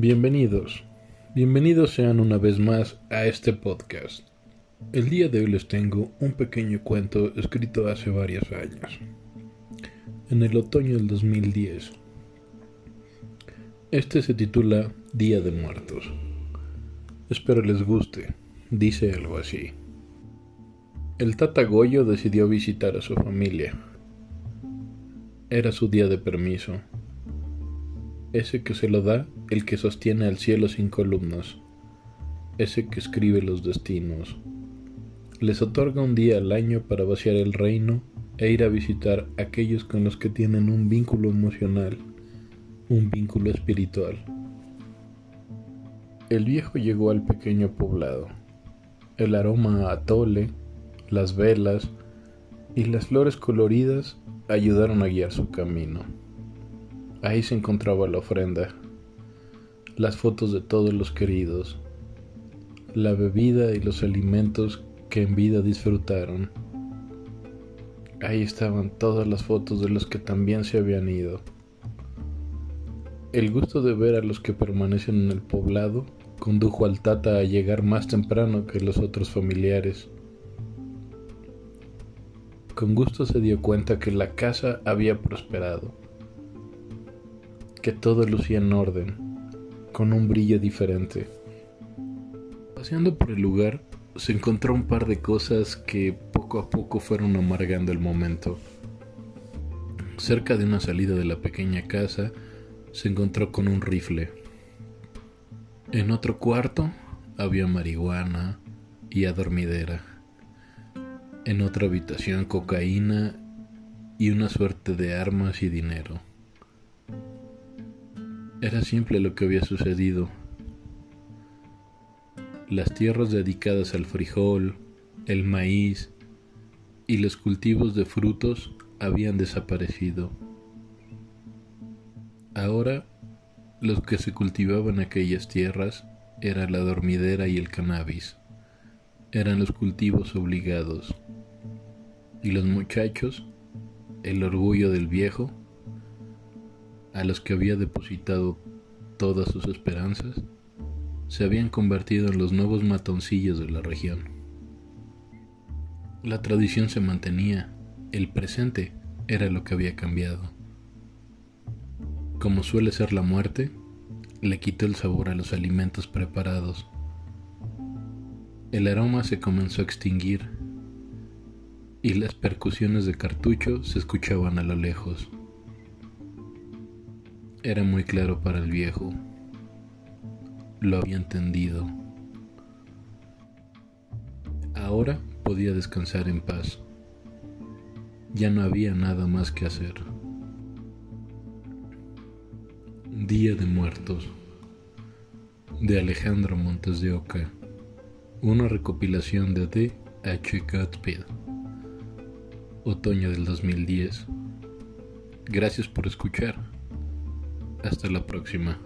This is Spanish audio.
Bienvenidos, bienvenidos sean una vez más a este podcast. El día de hoy les tengo un pequeño cuento escrito hace varios años, en el otoño del 2010. Este se titula Día de Muertos. Espero les guste, dice algo así. El Tata Goyo decidió visitar a su familia. Era su día de permiso ese que se lo da el que sostiene al cielo sin columnas, ese que escribe los destinos. Les otorga un día al año para vaciar el reino e ir a visitar a aquellos con los que tienen un vínculo emocional, un vínculo espiritual. El viejo llegó al pequeño poblado. El aroma a tole, las velas y las flores coloridas ayudaron a guiar su camino. Ahí se encontraba la ofrenda, las fotos de todos los queridos, la bebida y los alimentos que en vida disfrutaron. Ahí estaban todas las fotos de los que también se habían ido. El gusto de ver a los que permanecen en el poblado condujo al Tata a llegar más temprano que los otros familiares. Con gusto se dio cuenta que la casa había prosperado que todo lucía en orden, con un brillo diferente. Paseando por el lugar, se encontró un par de cosas que poco a poco fueron amargando el momento. Cerca de una salida de la pequeña casa, se encontró con un rifle. En otro cuarto había marihuana y adormidera. En otra habitación cocaína y una suerte de armas y dinero. Era simple lo que había sucedido. Las tierras dedicadas al frijol, el maíz y los cultivos de frutos habían desaparecido. Ahora, los que se cultivaban aquellas tierras era la dormidera y el cannabis. Eran los cultivos obligados. Y los muchachos, el orgullo del viejo, a los que había depositado todas sus esperanzas, se habían convertido en los nuevos matoncillos de la región. La tradición se mantenía, el presente era lo que había cambiado. Como suele ser la muerte, le quitó el sabor a los alimentos preparados. El aroma se comenzó a extinguir y las percusiones de cartucho se escuchaban a lo lejos. Era muy claro para el viejo. Lo había entendido. Ahora podía descansar en paz. Ya no había nada más que hacer. Día de Muertos de Alejandro Montes de Oca. Una recopilación de D. H. Gottfried. Otoño del 2010. Gracias por escuchar. Hasta la próxima.